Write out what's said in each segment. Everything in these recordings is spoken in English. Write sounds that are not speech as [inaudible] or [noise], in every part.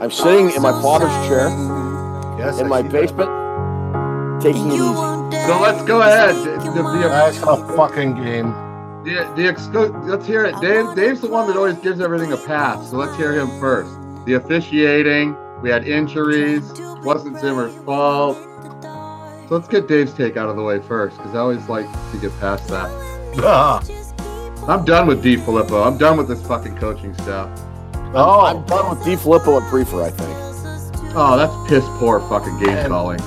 I'm sitting in my father's chair Yes, in I my see that. basement, taking it easy. So let's go ahead. The, the, That's a fucking game. the, the exco- let's hear it. Dave, Dave's the one that always gives everything a pass. So let's hear him first. The officiating. We had injuries. Wasn't Zimmer's fault. So let's get Dave's take out of the way first, because I always like to get past that. Ah. I'm done with DeFilippo. I'm done with this fucking coaching staff. Oh, I'm done with DeFilippo and Priefer, I think. Oh, that's piss poor fucking game And- calling.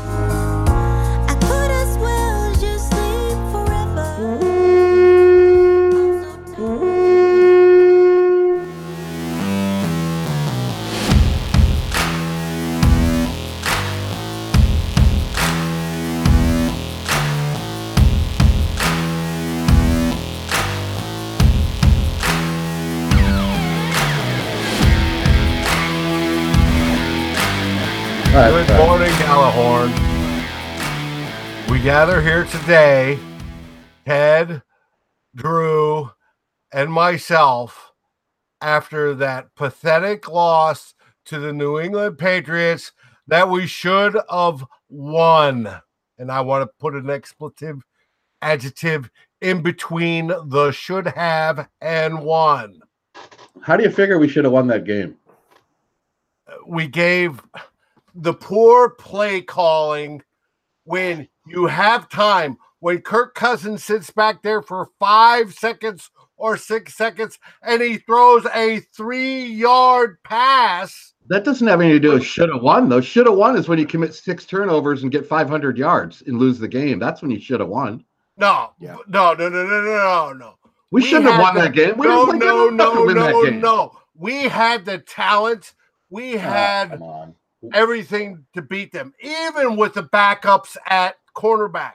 Right, good sorry. morning, Gallahorn. We gather here today, Ted, Drew, and myself, after that pathetic loss to the New England Patriots that we should have won. And I want to put an expletive adjective in between the should have and won. How do you figure we should have won that game? Uh, we gave the poor play calling when you have time when Kirk Cousins sits back there for five seconds or six seconds and he throws a three yard pass. That doesn't have anything to do with should have won, though. Should have won is when you commit six turnovers and get 500 yards and lose the game. That's when you should have won. No, Yeah. no, no, no, no, no, no, no. We, shouldn't have won the- that game. We no, didn't- we no, no, no, no. We had the talent. We had Come on. Everything to beat them, even with the backups at cornerback.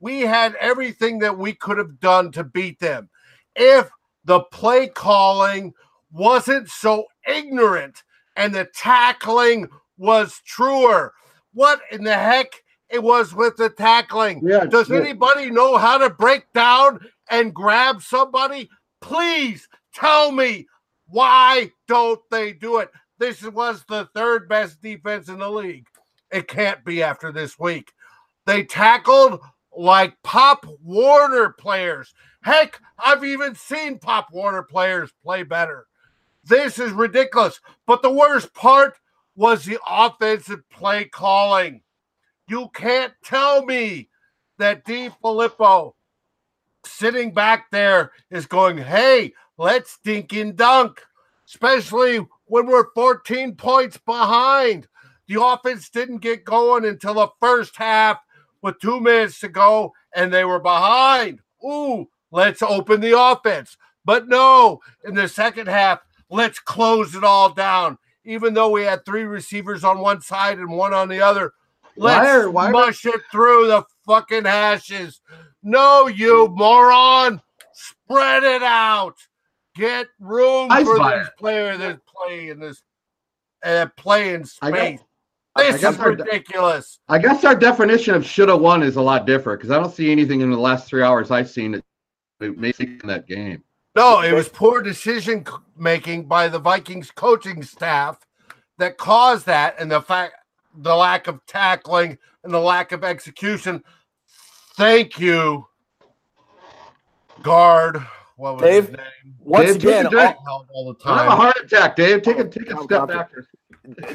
We had everything that we could have done to beat them. If the play calling wasn't so ignorant and the tackling was truer, what in the heck it was with the tackling? Yeah, Does yeah. anybody know how to break down and grab somebody? Please tell me why don't they do it? This was the third best defense in the league. It can't be after this week. They tackled like Pop Warner players. Heck, I've even seen Pop Warner players play better. This is ridiculous. But the worst part was the offensive play calling. You can't tell me that D. Filippo sitting back there is going, hey, let's dink and dunk, especially when we're 14 points behind. The offense didn't get going until the first half with two minutes to go, and they were behind. Ooh, let's open the offense. But no, in the second half, let's close it all down. Even though we had three receivers on one side and one on the other, let's Why are- why are- mush it through the fucking hashes. No, you moron. Spread it out. Get room Ice for fire. these players that play in this uh, play in I guess- space. I This is our- ridiculous. I guess our definition of should have won is a lot different because I don't see anything in the last three hours I've seen that made in that game. No, it was poor decision making by the Vikings coaching staff that caused that, and the fact, the lack of tackling and the lack of execution. Thank you, guard. What was Dave, his name? Once Dave, again, take drink. all- all the Don't have a heart attack, Dave. Take a oh, take a Calm, step back.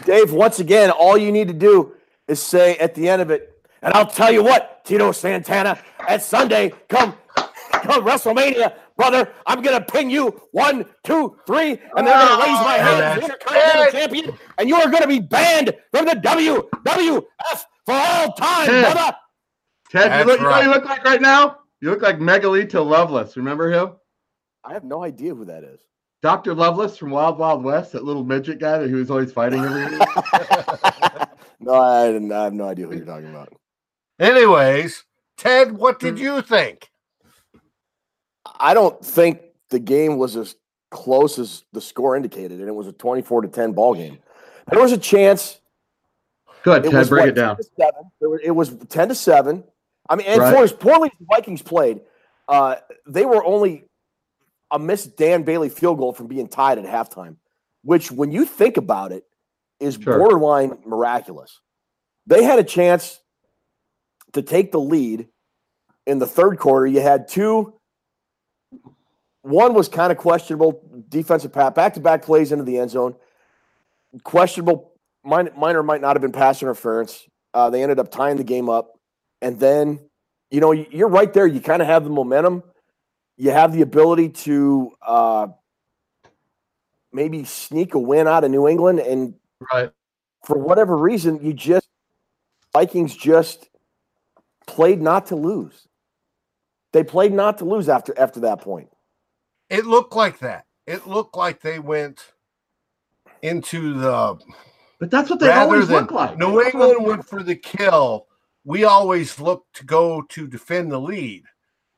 Dave, once again, all you need to do is say at the end of it, and I'll tell you what, Tito Santana, at Sunday, come, come WrestleMania, brother, I'm gonna pin you one, two, three, and they're gonna raise my oh, hand as the Intercontinental Champion, and you are gonna be banned from the WWF for all time, Ted. brother. Ted, you That's look, you know what you look like right now? You look like Miguelito Loveless. Remember him? I have no idea who that is. Dr. Loveless from Wild Wild West, that little midget guy that he was always fighting every week. [laughs] no, I, didn't, I have no idea who you're talking about. Anyways, Ted, what did you think? I don't think the game was as close as the score indicated, and it was a 24 to 10 ball game. There was a chance. Good, It Ted, was break what, it down. 10 to 7. It was 10 to 7. I mean, and Right. for as poorly as the Vikings played, uh, they were only a missed Dan Bailey field goal from being tied at halftime, which, when you think about it, is Sure. borderline miraculous. They had a chance to take the lead in the third quarter. You had two. One was kind of questionable defensive pat, back to back plays into the end zone. Questionable, minor, minor might not have been pass interference. Uh, they ended up tying the game up. And then, you know, you're right there. You kind of have the momentum. You have the ability to uh, maybe sneak a win out of New England. And Right. for whatever reason, you just, Vikings just played not to lose. They played not to lose after after that point. It looked like that. It looked like they went into the But that's what they always than look like. New England went for the kill. We always look to go to defend the lead,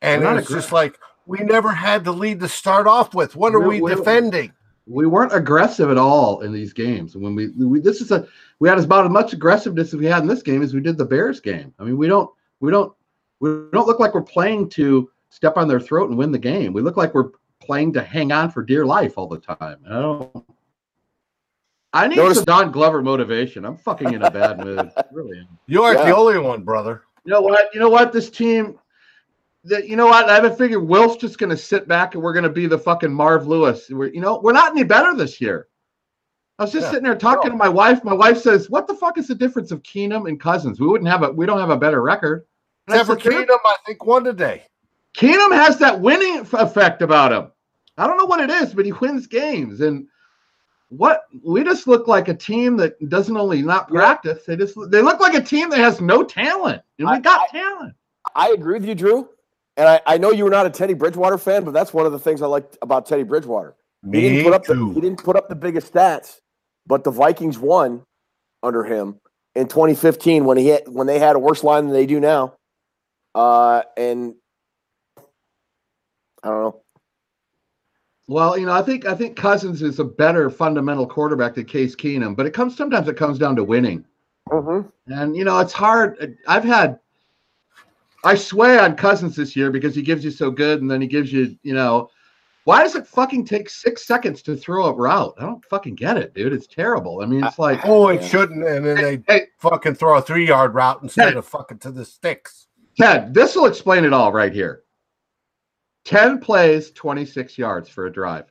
and We're it's just like we never had the lead to start off with. What are We're- we we're- defending? we weren't aggressive at all in these games. When we, we this is a we had about as much aggressiveness as we had in this game as we did the Bears game. I mean, we don't we don't we don't look like we're playing to step on their throat and win the game. We look like we're playing to hang on for dear life all the time. And I don't. I need Notice- some Don Glover motivation. I'm fucking in a bad mood. Really. You aren't Yeah. the only one, brother. You know what? You know what? This team. That you know what? I haven't figured Wilf's just going to sit back and we're going to be the fucking Marv Lewis. We're, you know, we're not any better this year. I was just Yeah. sitting there talking to my wife. My wife says, "What the fuck is the difference of Keenum and Cousins? We wouldn't have a. We don't have a better record." And I Except for said, "There- Keenum, I think won today. Keenum has that winning effect about him. I don't know what it is, but he wins games. And what we just look like a team that doesn't only not practice, they just they look like a team that has no talent. And we I- got I- talent. I agree with you, Drew. And I, I know you were not a Teddy Bridgewater fan, but that's one of the things I liked about Teddy Bridgewater. He didn't Me put up the, too. he didn't put up the biggest stats, but the Vikings won under him in 2015 when he had, when they had a worse line than they do now. Uh, and I don't know. Well, you know, I think I think Cousins is a better fundamental quarterback than Case Keenum, but it comes sometimes it comes down to winning. And you know, it's hard. I've had I sway on Cousins this year because he gives you so good, and then he gives you, you know, why does it fucking take six seconds to throw a route? I don't fucking get it, dude. It's terrible. I mean, it's like Oh, it shouldn't. And then they Hey. fucking throw a three yard route instead of fucking to the sticks. Ted, this will explain it all right here. 10 plays, 26 yards for a drive.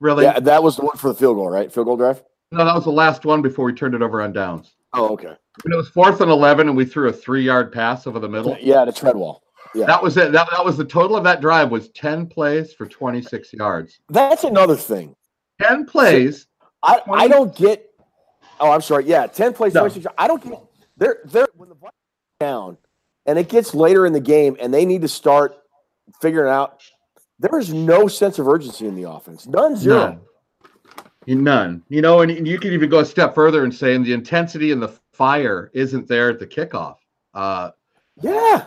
Really? Yeah, that was the one for the field goal, right? Field goal drive. No, that was the last one before we turned it over on downs. Oh, okay. When it was fourth and 11 and we threw a three yard pass over the middle. Yeah, to Treadwell. Yeah, That was it. That, that was the total of that drive was 10 plays for 26 yards. that's another thing. 10 plays. I, I 20? don't get. Oh, I'm sorry. Yeah, ten plays. No. 26 I don't get. They're they're when the Vikings down, and it gets later in the game, and they need to start figuring out. There is no sense of urgency in the offense. None. Zero. None. None. You know, and you could even go a step further and say, and the intensity and the fire isn't there at the kickoff. Uh, Yeah.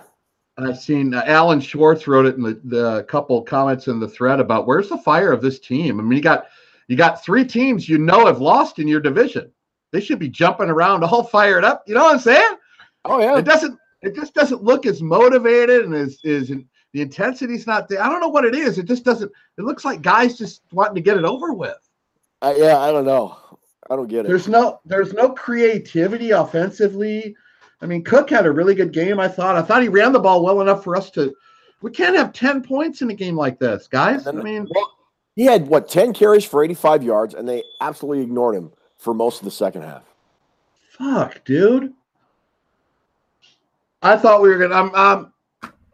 I've seen uh, Alan Schwartz wrote it in the, the couple comments in the thread about where's the fire of this team. I mean, you got you got three teams you know have lost in your division. They should be jumping around all fired up. You know what I'm saying? Oh yeah. It doesn't. It just doesn't look as motivated and as is the intensity's not there. I don't know what it is. It just doesn't. It looks like guys just wanting to get it over with. Uh, yeah. I don't know. I don't get it. There's no there's no creativity offensively. I mean, Cook had a really good game. I thought. I thought he ran the ball well enough for us to. We can't have ten points in a game like this, guys. I mean, he had what ten carries for 85 yards, and they absolutely ignored him for most of the second half. fuck, dude. I thought we were gonna. I'm. I'm.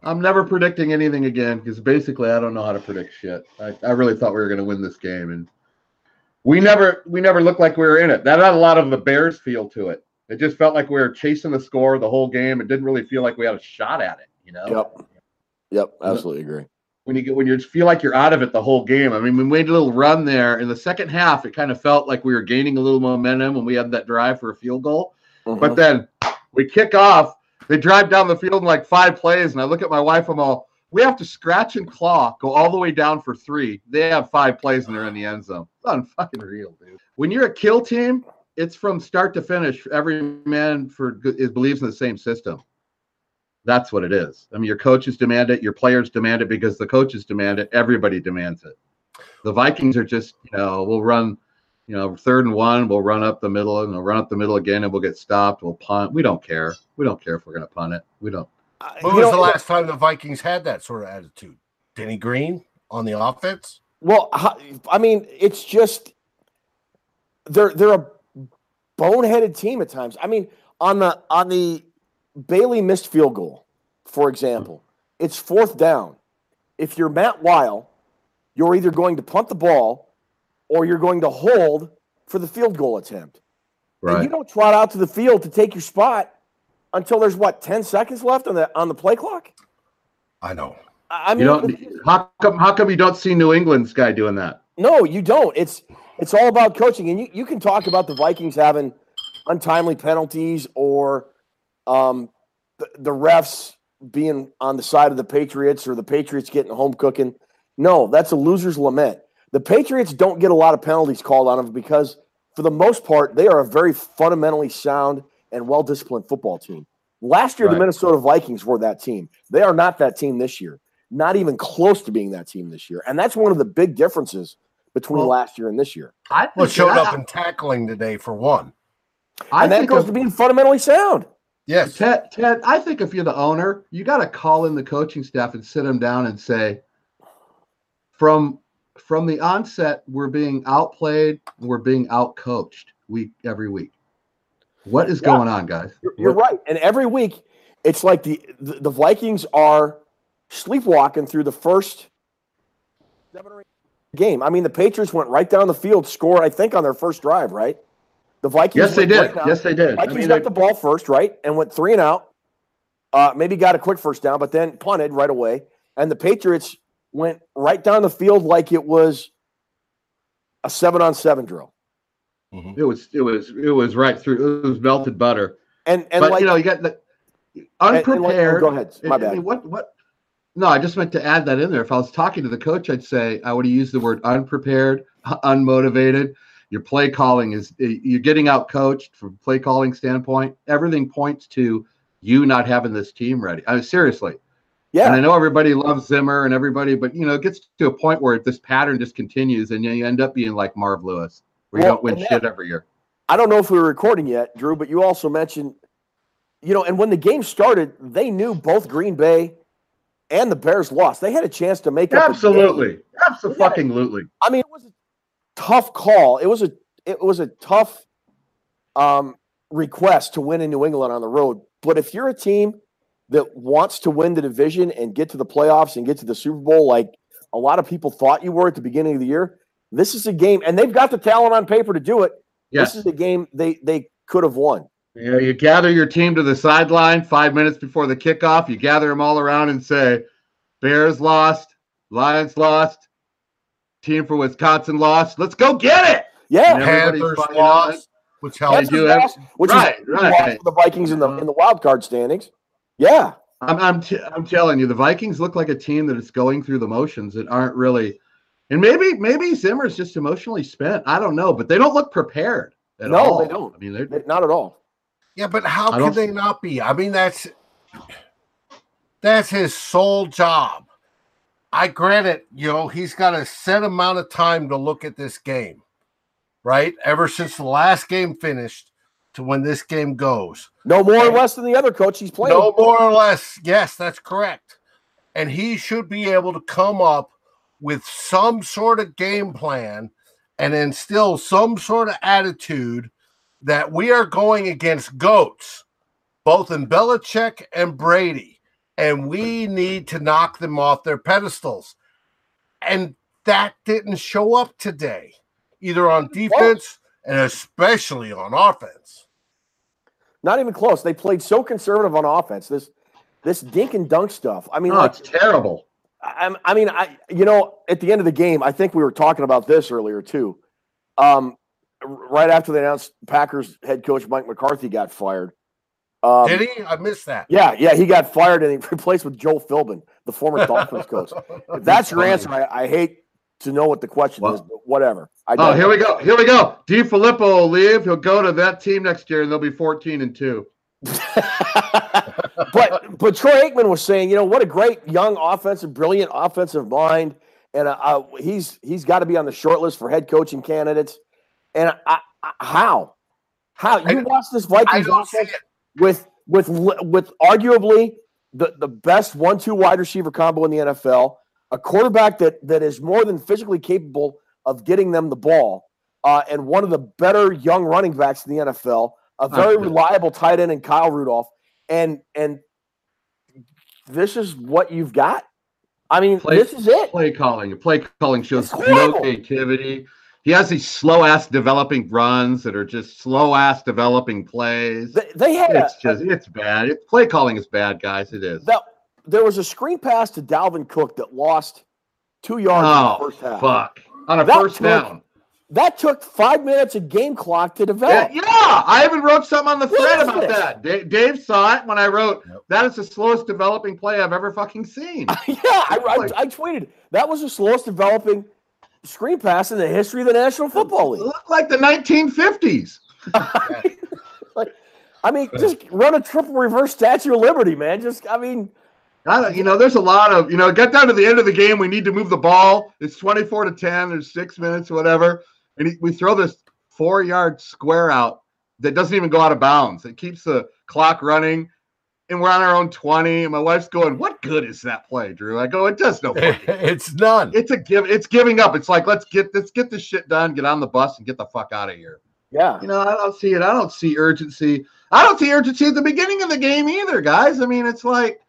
I'm never predicting anything again because basically I don't know how to predict shit. I, I really thought we were gonna win this game, and we never. We never looked like we were in it. That had a lot of the Bears feel to it. It just felt like we were chasing the score the whole game. It didn't really feel like we had a shot at it. You know. Yep. Yep. Absolutely agree. when you get when you feel like you're out of it the whole game. I mean, we made a little run there in the second half. It kind of felt like we were gaining a little momentum when we had that drive for a field goal. Mhm. But then we kick off. They drive down the field in like five plays, and I look at my wife. I'm all, we have to scratch and claw, go all the way down for three. They have five plays and they're in the end zone. It's unfucking real, dude. When you're a kill team, it's from start to finish. Every man for is believes in the same system. That's what it is. I mean, your coaches demand it, your players demand it because the coaches demand it. Everybody demands it. The Vikings are just, you know, we'll run, You know, third and one, we'll run up the middle and we'll run up the middle again and we'll get stopped. We'll punt. We don't care. We don't care if we're going to punt it. We don't. When was know, the last time the Vikings had that sort of attitude? Denny Green on the offense? Well, I mean, it's just they're they're a boneheaded team at times. I mean, on the on the Bailey missed field goal, for example, it's fourth down. If you're Matt Wile, you're either going to punt the ball or you're going to hold for the field goal attempt. And you don't trot out to the field to take your spot until there's what 10 seconds left on the on the play clock. I know. I I You mean, don't. How come? How come you don't see New England's guy doing that? No, you don't. It's it's all about coaching, and you, you can talk about the Vikings having untimely penalties or um, the, the refs being on the side of the Patriots or the Patriots getting home cooking. No, that's a loser's lament. The Patriots don't get a lot of penalties called on them because, for the most part, they are a very fundamentally sound and well disciplined football team. Last year, the Minnesota Vikings were that team. They are not that team this year. Not even close to being that team this year. And that's one of the big differences between Well, last year and this year. I Well, showed that- up in tackling today for one. I and that think goes of- to being fundamentally sound. Yes. Ted, Ted, I think if you're the owner, you got to call in the coaching staff and sit them down and say, from from the onset, we're being outplayed, we're being outcoached week every week. What is Yeah. going on, guys? You're, you're right. And every week, it's like the, the the Vikings are sleepwalking through the first seven or eight game. I mean, the Patriots went right down the field, scored, I think, on their first drive, right? The Vikings. Yes, they did. right Yes, they did. I Vikings mean, got they- the ball first, right, and went three and out. Uh, maybe got a quick first down, but then punted right away. And the Patriots went right down the field like it was a seven on seven drill. Mhm. it was it was it was right through. It was melted butter. And and but like you know, you got the and- and like- unprepared. go ahead, my I bad. mean, what what? No, I just meant to add that in there. If I was talking to the coach, I'd say I would have used the word unprepared, unmotivated. Your play calling is you're getting out coached from play calling standpoint. Everything points to you not having this team ready. I mean, seriously. yeah, And I know everybody loves Zimmer and everybody, but you know, it gets to a point where this pattern just continues, and you end up being like Marv Lewis, you Well, don't win shit every year. I don't know if we were recording yet, Drew, but you also mentioned, you know, and when the game started, they knew both Green Bay and the Bears lost. They had a chance to make. Absolutely, absolutely. I mean, it was a tough call. It was a it was a tough um, request to win in New England on the road. But if you're a team that wants to win the division and get to the playoffs and get to the Super Bowl, like a lot of people thought you were at the beginning of the year, this is a game, and they've got the talent on paper to do it. Yes. This is a game they they could have won. You know, you gather your team to the sideline five minutes before the kickoff. You gather them all around and say, "Bears lost, Lions lost, team for Wisconsin lost. Let's go get it!" Yeah, Panthers fighting it. lost, which They helps. Do have- lost, which right, is right. the Vikings in the uh-huh. in the wild card standings. Yeah, I'm I'm, t- I'm telling you, the Vikings look like a team that is going through the motions that aren't really, and maybe maybe Zimmer's just emotionally spent. I don't know, but they don't look prepared at No, all. they don't. I mean, they're, they- not at all. Yeah, but how I can don't- they not be? I mean, that's that's his sole job. I grant it, you know, he's got a set amount of time to look at this game, right? Ever since the last game finished to when this game goes. No more or less than the other coach he's playing. No more or less. Yes, that's correct. And he should be able to come up with some sort of game plan and instill some sort of attitude that we are going against goats, both in Belichick and Brady, and we need to knock them off their pedestals. And that didn't show up today, either on defense and especially on offense. Not even close. They played so conservative on offense. This this dink and dunk stuff. I mean, oh, like, it's terrible. I, I mean, I you know, at the end of the game, I think we were talking about this earlier too. Um, right after they announced Packers head coach Mike McCarthy got fired. Um, Did he? I missed that. Yeah, yeah, he got fired and he [laughs] replaced with Joe Philbin, the former Dolphins coach. [laughs] If that's your answer, I, I hate to know what the question Well- is, but whatever. I Oh, here we go. Here we go. DeFilippo will leave. He'll go to that team next year, and they'll be 14 and two. [laughs] but but Troy Aikman was saying, you know, what a great young offensive, brilliant offensive mind, and uh, uh, he's he's got to be on the short list for head coaching candidates. And I, I, how? How I- you watch this Vikings offense with with with arguably the, the best one-two wide receiver combo in the NFL, a quarterback that that is more than physically capable of getting them the ball, uh, and one of the better young running backs in the NFL, a very reliable tight end in Kyle Rudolph, and and this is what you've got. I mean, Play- this is it. play calling. Play calling shows no creativity. He has these slow ass developing runs that are just slow ass developing plays. They, they had a, It's just it's bad. It, play calling is bad, guys. It is. that there was a screen pass to Dalvin Cook that lost two yards in Oh the first half. fuck! On a That first took- down. That took five minutes of game clock to develop. yeah, I even wrote something on the What thread about this? that. Da- Dave saw it when I wrote that is the slowest developing play I've ever fucking seen. [laughs] yeah, I, I, I tweeted that was the slowest developing screen pass in the history of the National Football It League. looked like the 1950s. [laughs] like, I mean, just run a triple reverse Statue of Liberty, man. Just, I mean, I don't, you know, there's a lot of, you know, get down to the end of the game. We need to move the ball. It's 24 to 10. There's six minutes, whatever. And he, we throw this four yard square out that doesn't even go out of bounds. It keeps the clock running. And we're on our own 20. And my wife's going, What good is that play, Drew? I go, It does no [laughs] fucking it's none. It's a give. It's giving up. It's like let's get let's get this shit done. Get on the bus and get the fuck out of here. yeah. You know, I don't see it. I don't see urgency. I don't see urgency at the beginning of the game either, guys. I mean, it's like,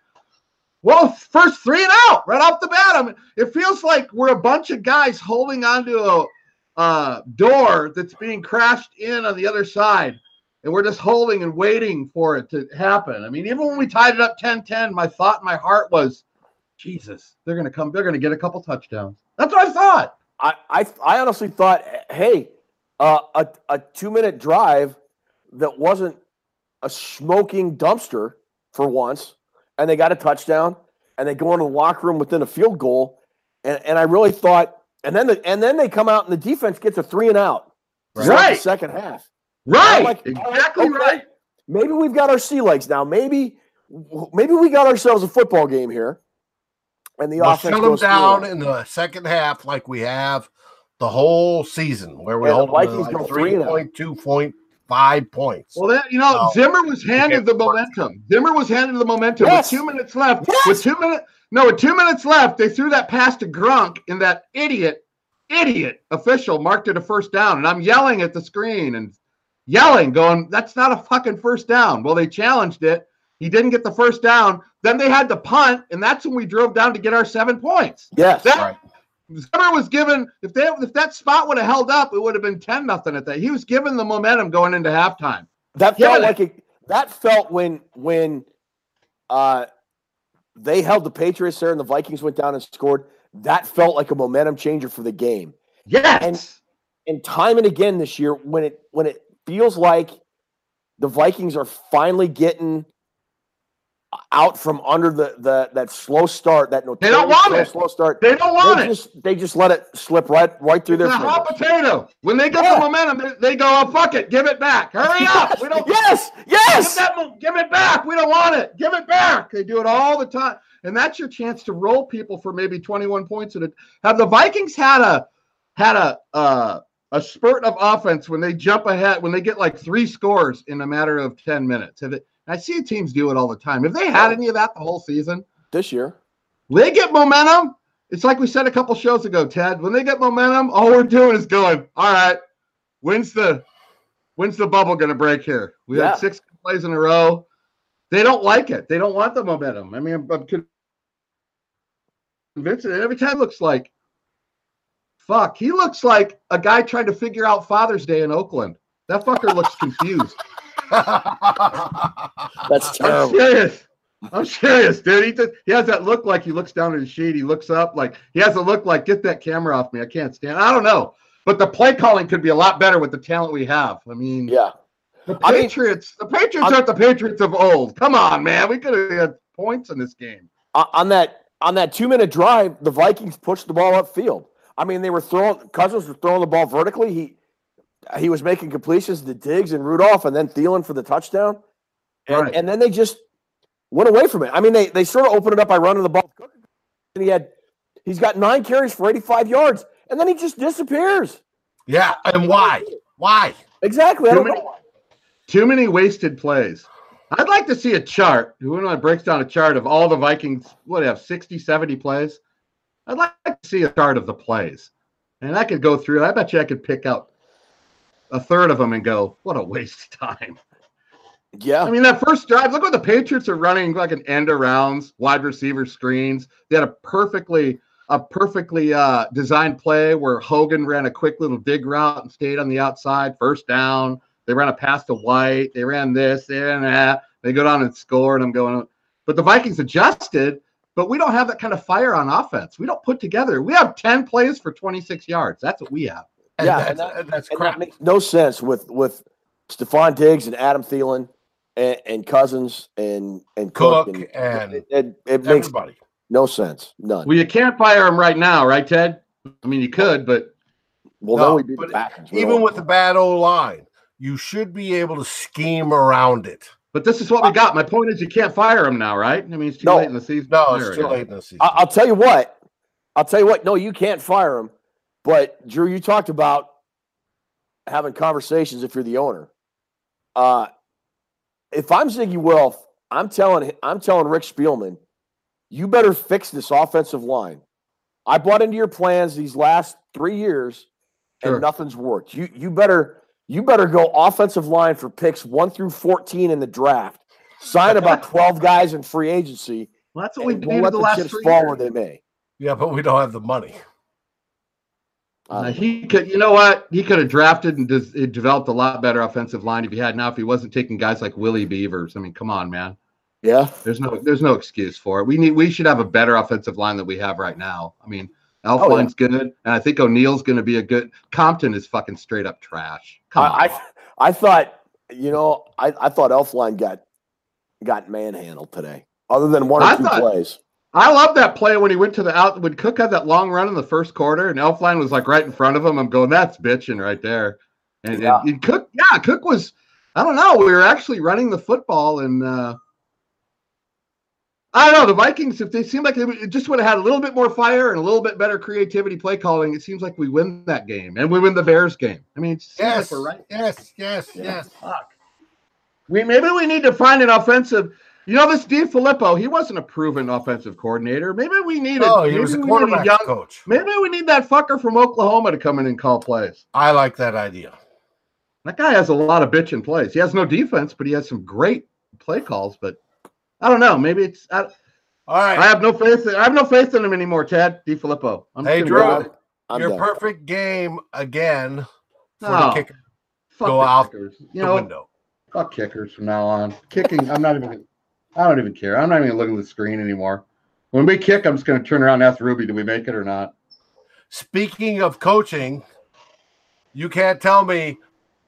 well, first three and out right off the bat. I mean, it feels like we're a bunch of guys holding onto a uh, door that's being crashed in on the other side. And we're just holding and waiting for it to happen. I mean, even when we tied it up 10 10, my thought in my heart was, Jesus, they're going to come, they're going to get a couple touchdowns. That's what I thought. I, I, I honestly thought, hey, uh, a, a two minute drive that wasn't a smoking dumpster for once, and they got a touchdown, and they go into the locker room within a field goal, and, and I really thought, and then the, and then they come out and the defense gets a three and out, to start the Right. second half. Right. like, oh, exactly okay. right. Maybe we've got our sea legs now. Maybe maybe we got ourselves a football game here, and the We'll offense shut them goes through down in the second half like we have the whole season, where we Yeah, the hold them to Vikings go like three and out. 3.25 points. Well, that you know, No. Zimmer was handed the momentum. Zimmer was handed the momentum Yes. with two minutes left. Yes. With two minutes, no, with two minutes left, they threw that pass to Gronk, and that idiot, idiot official marked it a first down. And I'm yelling at the screen and yelling, going, "That's not a fucking first down." Well, they challenged it. He didn't get the first down. Then they had to punt, and that's when we drove down to get our seven points. Yes, That Right. Zimmer was given if they if that spot would have held up, it would have been ten nothing at that. He was given the momentum going into halftime. that felt but- like it. That felt when when uh they held the Patriots there and the Vikings went down and scored. That felt like a momentum changer for the game. Yes. And time and again this year, when it when it feels like the Vikings are finally getting out from under the the that slow start, that They don't want slow, it. slow start. they don't want They it. just they just let it slip right right through It's their a hot potato. When they get Yeah. the momentum, they, they go, "Oh fuck it, give it back! Hurry [laughs] up! We don't yes, give, yes. that, give it back! We don't want it! Give it back!" They do it all the time, and that's your chance to roll people for maybe twenty-one points. At a, have the Vikings had a had a uh, a spurt of offense when they jump ahead when they get like three scores in a matter of ten minutes? Have it, I see teams do it all the time. Have they had any of that the whole season? This year. They get momentum. It's like we said a couple shows ago, Ted. When they get momentum, all we're doing is going, all right, when's the when's the bubble gonna break here? We Yeah. had six plays in a row. They don't like it. They don't want the momentum. I mean, I'm, I'm convinced. And every time it looks like fuck. He looks like a guy trying to figure out Father's Day in Oakland. That fucker looks confused. That's terrible. I'm serious. I'm serious, dude. He just, he has that look like he looks down at his sheet. He looks up like he has a look like get that camera off me. I can't stand. I don't know, but the play calling could be a lot better with the talent we have. I mean, Yeah. the I mean- Patriots. the Patriots I'm- aren't the Patriots of old. Come on, man. We could have had points in this game. On that on that two minute drive, the Vikings pushed the ball upfield. I mean, they were throwing Cousins was throwing the ball vertically. He he was making completions to Diggs and Rudolph, and then Thielen for the touchdown. And, Right. and then they just went away from it. I mean, they they sort of opened it up by running the ball. And he had he's got nine carries for 85 yards, and then he just disappears. yeah, and why? Why? Exactly. I Too don't many- know. Too many wasted plays. I'd like to see a chart. Who want breaks down a chart of all the Vikings, what have 60, 70 plays? I'd like to see a chart of the plays. And I could go through, I bet you I could pick out a third of them and go, what a waste of time. Yeah. I mean, that first drive, look what the Patriots are running like an end arounds, wide receiver screens. They had a perfectly a perfectly uh, designed play where Hogan ran a quick little dig route and stayed on the outside, first down. They ran a pass to White. They ran this, they ran that. They go down and score, and I'm going. But the Vikings adjusted, but we don't have that kind of fire on offense. We don't put together. We have 10 plays for 26 yards. That's what we have. And Yeah, that's, and that- and that's And crap. that makes no sense with with Stefon Diggs and Adam Thielen and, and Cousins and and Cook. Cook and, and it, it, it makes Everybody. no sense. None. Well, you can't fire him right now, right, Ted? I mean, you could, but Well, No, then we beat but the Packers. Even with the bad O line, you should be able to scheme around it. but this is what we got. My point is, you can't fire him now, right? I mean, it's too No. late in the season. No, it's too late in the season. I, I'll tell you what. I'll tell you what. No, you can't fire him. But Drew, you talked about having conversations if you're the owner. Uh, if I'm Ziggy Wilf, I'm telling I'm telling Rick Spielman, you better fix this offensive line. I bought into your plans these last three years, Sure. and nothing's worked. You you better you better go offensive line for picks one through fourteen in the draft. Sign about [laughs] twelve guys in free agency. Well, that's what we and did don't the the last chips three fall years. where they may. yeah, but we don't have the money. Uh, he could, you know what? He could have drafted and des- developed a lot better offensive line if he had now. If he wasn't taking guys like Willie Beavers, I mean, come on, man. yeah, There's no, there's no excuse for it. We need, we should have a better offensive line than we have right now. I mean, Oh, yeah. Elflein's good, and I think O'Neill's going to be a good. Compton is fucking straight up trash. Come on. I, I I thought you know I, I thought Elfline got got manhandled today. Other than one or I two thought- plays. I love that play when he went to the out when Cook had that long run in the first quarter and Elflein was like right in front of him. I'm going, that's bitching right there. And, and- Yeah. and Cook, yeah, Cook was, I don't know, we were actually running the football and uh I don't know. The Vikings, if they seem like they would- just would have had a little bit more fire and a little bit better creativity play calling, it seems like we win that game and we win the Bears game. I mean, it seems Yes, like we're right. yes, yes, Yeah. yes. Fuck. We maybe we need to find an offensive. You know, this DeFilippo, he wasn't a proven offensive coordinator. Maybe we need a, Oh, he maybe was a we need young, coach. Maybe we need that fucker from Oklahoma to come in and call plays. I like that idea. That guy has a lot of bitching plays. He has no defense, but he has some great play calls. But I don't know. Maybe it's I, All right. I have no faith. I have no faith in him anymore, Ted DeFilippo. I'm Hey, just gonna go Drew. I'm Your done. perfect game again for No, the kicker fuck go the out kickers. You know, window. fuck kickers from now on. Kicking, I'm not even. I don't even care. I'm not even looking at the screen anymore. When we kick, I'm just going to turn around and ask Ruby, "Do we make it or not?" Speaking of coaching, you can't tell me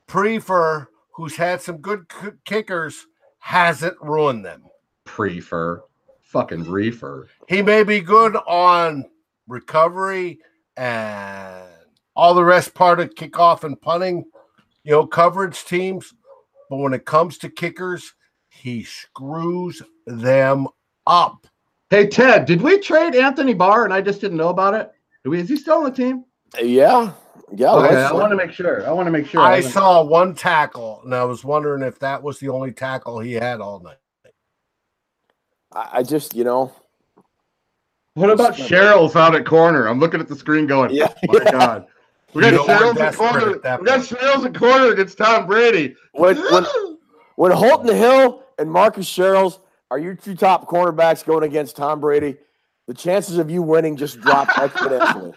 Priefer, who's had some good k- kickers, hasn't ruined them. Priefer, fucking reefer. He may be good on recovery and all the rest part of kickoff and punting, you know, coverage teams. But when it comes to kickers, he screws them up. Hey Ted, did we trade Anthony Barr and I just didn't know about it? Do we? Is he still on the team? Yeah, yeah. Okay, I want to make sure. I want to make sure. I haven't- saw one tackle, and I was wondering if that was the only tackle he had all night. I, I just you know. What about Sherels out at corner? I'm looking at the screen going, Yeah, oh my [laughs] God. We got You know, we're Sherels at corner. at We got. Sherels at corner against Tom Brady. When when when Holton Hill and Marcus Sherels are your two top cornerbacks going against Tom Brady, the chances of you winning just drop [laughs] exponentially.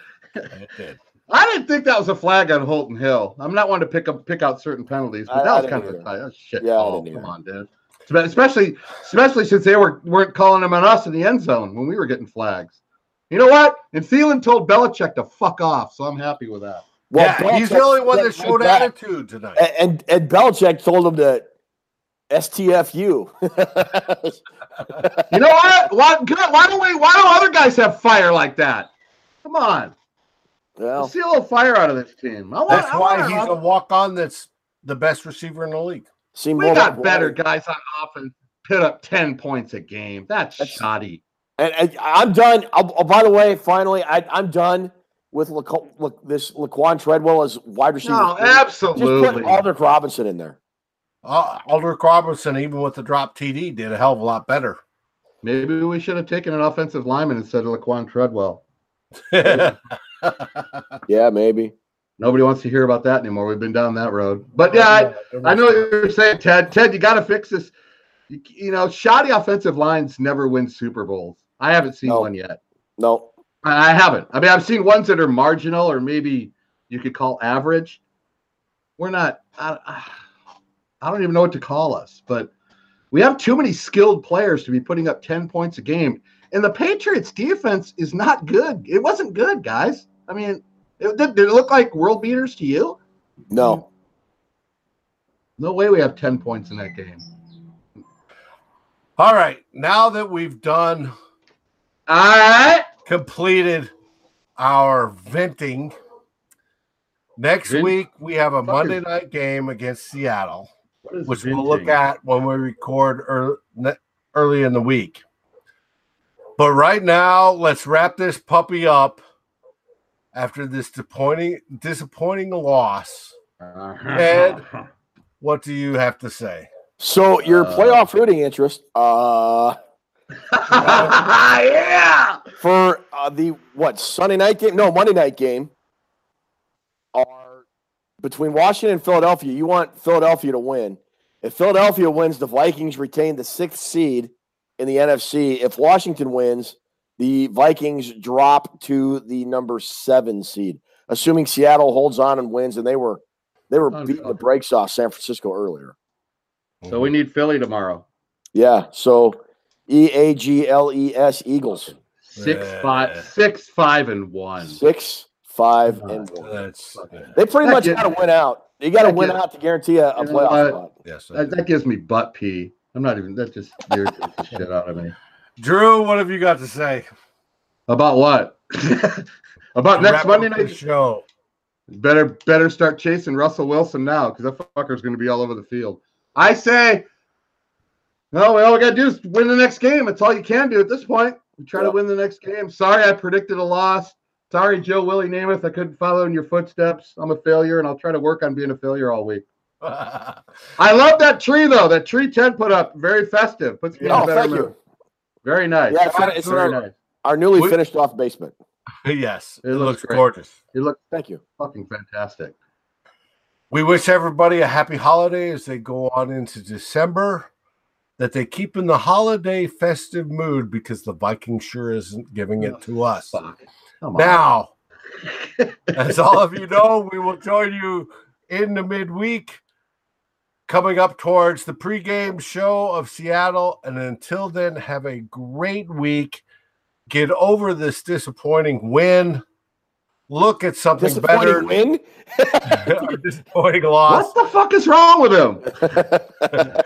I didn't think that was a flag on Holton Hill. I'm not one to pick up pick out certain penalties, but I- that I was didn't kind of a either. that was a shit Yeah, I oh, call. Come either. on, dude. Especially especially since they were weren't calling them on us in the end zone when we were getting flags. You know what? And Thielen told Belichick to fuck off, so I'm happy with that. yeah, he's the only one that showed that. attitude tonight. And, and and Belichick told him to STFU. [laughs] You know what? Why, good. Why don't we? Why don't other guys have fire like that? Come on, well, let's see a little fire out of this team. I want, That's I why want- he's a walk on that's the best receiver in the league. see we more got like better Wally. guys on offense. Put up ten points a game. That's, That's- shoddy. And, and I'm done. Oh, oh, by the way, finally, I, I'm done with Laco- La- this Laquan Treadwell as wide receiver. No, three. Just put Aldrick Robinson in there. Uh, Aldrick Robertson, even with the drop TD, did a hell of a lot better. Maybe we should have taken an offensive lineman instead of Laquan Treadwell. [laughs] Yeah, maybe. Nobody wants to hear about that anymore. We've been down that road. But yeah, I, I know what you're saying, Ted. Ted, you got to fix this. You, you know, shoddy offensive lines never win Super Bowls. I haven't seen No. one yet. No. I I haven't. I mean, I've seen ones that are marginal or maybe you could call average. We're not. I, I- I don't even know what to call us, but we have too many skilled players to be putting up 10 points a game. And the Patriots defense is not good. It wasn't good, guys. I mean, it, did, did it look like world beaters to you? No. No way we have 10 points in that game. All right. Now that we've done, All right. completed our venting, next Vent- week we have a Monday night game against Seattle. What is which we'll look at when we record early, early in the week. But right now, let's wrap this puppy up after this disappointing disappointing loss. Ed. What do you have to say? So your Uh, playoff rooting interest, uh, [laughs] yeah. for uh, the what Sunday night game? No, Monday night game. Are between Washington and Philadelphia. You want Philadelphia to win. If Philadelphia wins, the Vikings retain the sixth seed in the NFC. If Washington wins, the Vikings drop to the number seven seed. Assuming Seattle holds on and wins, and they were they were beating the brakes off San Francisco earlier. So we need Philly tomorrow. Yeah. So E A G L E S Eagles Six five, six five and one. six five and one. That's They pretty Heck much got to win out. You got to win yeah. out to guarantee a, a playoff what? spot. yes. That, that gives me butt pee. I'm not even. That just irritates the [laughs] shit out of me. Drew, what have you got to say? About what? [laughs] About next Wrap Monday night. show. Better, better start chasing Russell Wilson now because that fucker's going to be all over the field. I say, no, we all we got to do is win the next game. That's all you can do at this point. We try to win the next game. Sorry, I predicted a loss. Sorry, Joe Willie Namath. I couldn't follow in your footsteps. I'm a failure, and I'll try to work on being a failure all week. [laughs] I love that tree though. That tree Ted put up, very festive. Puts me in a Oh, better thank mood. you. Very nice. Yeah, it's it's very our- nice. Our newly We- finished off basement. [laughs] yes, It it, looks looks, gorgeous. You look Thank you. fucking fantastic. We wish everybody a happy holiday as they go on into December. That they keep in the holiday festive mood because the Viking sure isn't giving it to us. Fuck. Come on. Now, as all of you know, we will join you in the midweek coming up towards the pregame show of Seattle. And until then, have a great week. Get over this disappointing win. Look at something better. Win. [laughs] disappointing loss. what the fuck is wrong with him? [laughs]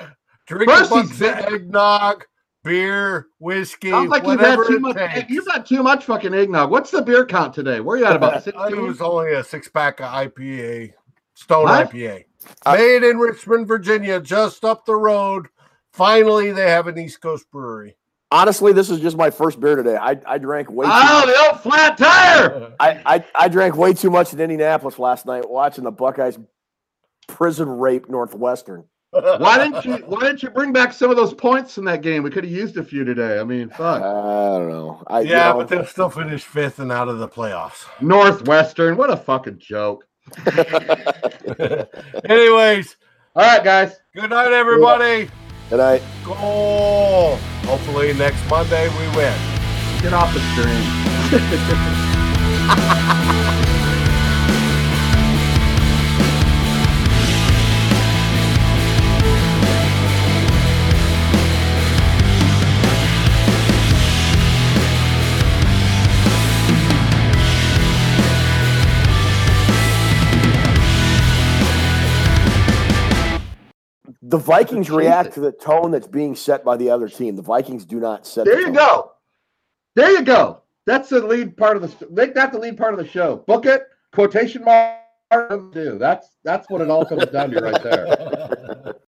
Drink First a he of said- eggnog, beer, whiskey, Sounds like you've had too much. takes. You've had too much fucking eggnog. What's the beer count today? Where are you at? About [laughs] Uh, It was only a six pack of IPA, Stone What? IPA, Uh, made in Richmond, Virginia, just up the road. Finally, they have an East Coast brewery. Honestly, this is just my first beer today. I, I drank way too Oh, much. the old flat tire. I, I, I drank way too much in Indianapolis last night watching the Buckeyes prison rape Northwestern. Why didn't you? Why didn't you bring back some of those points from that game? We could have used a few today. I mean, fuck. I don't know. I, you yeah, know, but they'll still finish fifth and out of the playoffs. Northwestern. What a fucking joke. [laughs] Anyways, All right, guys. good night, everybody. and I, Goal. Hopefully, next Monday we win. Get off the stream. [laughs] the Vikings react it. to the tone that's being set by the other team. The Vikings do not set. There the you tone. go. There you go. That's the lead part of the. Make that the lead part of the show. Book it. Quotation mark. Do that's that's what it all comes down to right there. [laughs]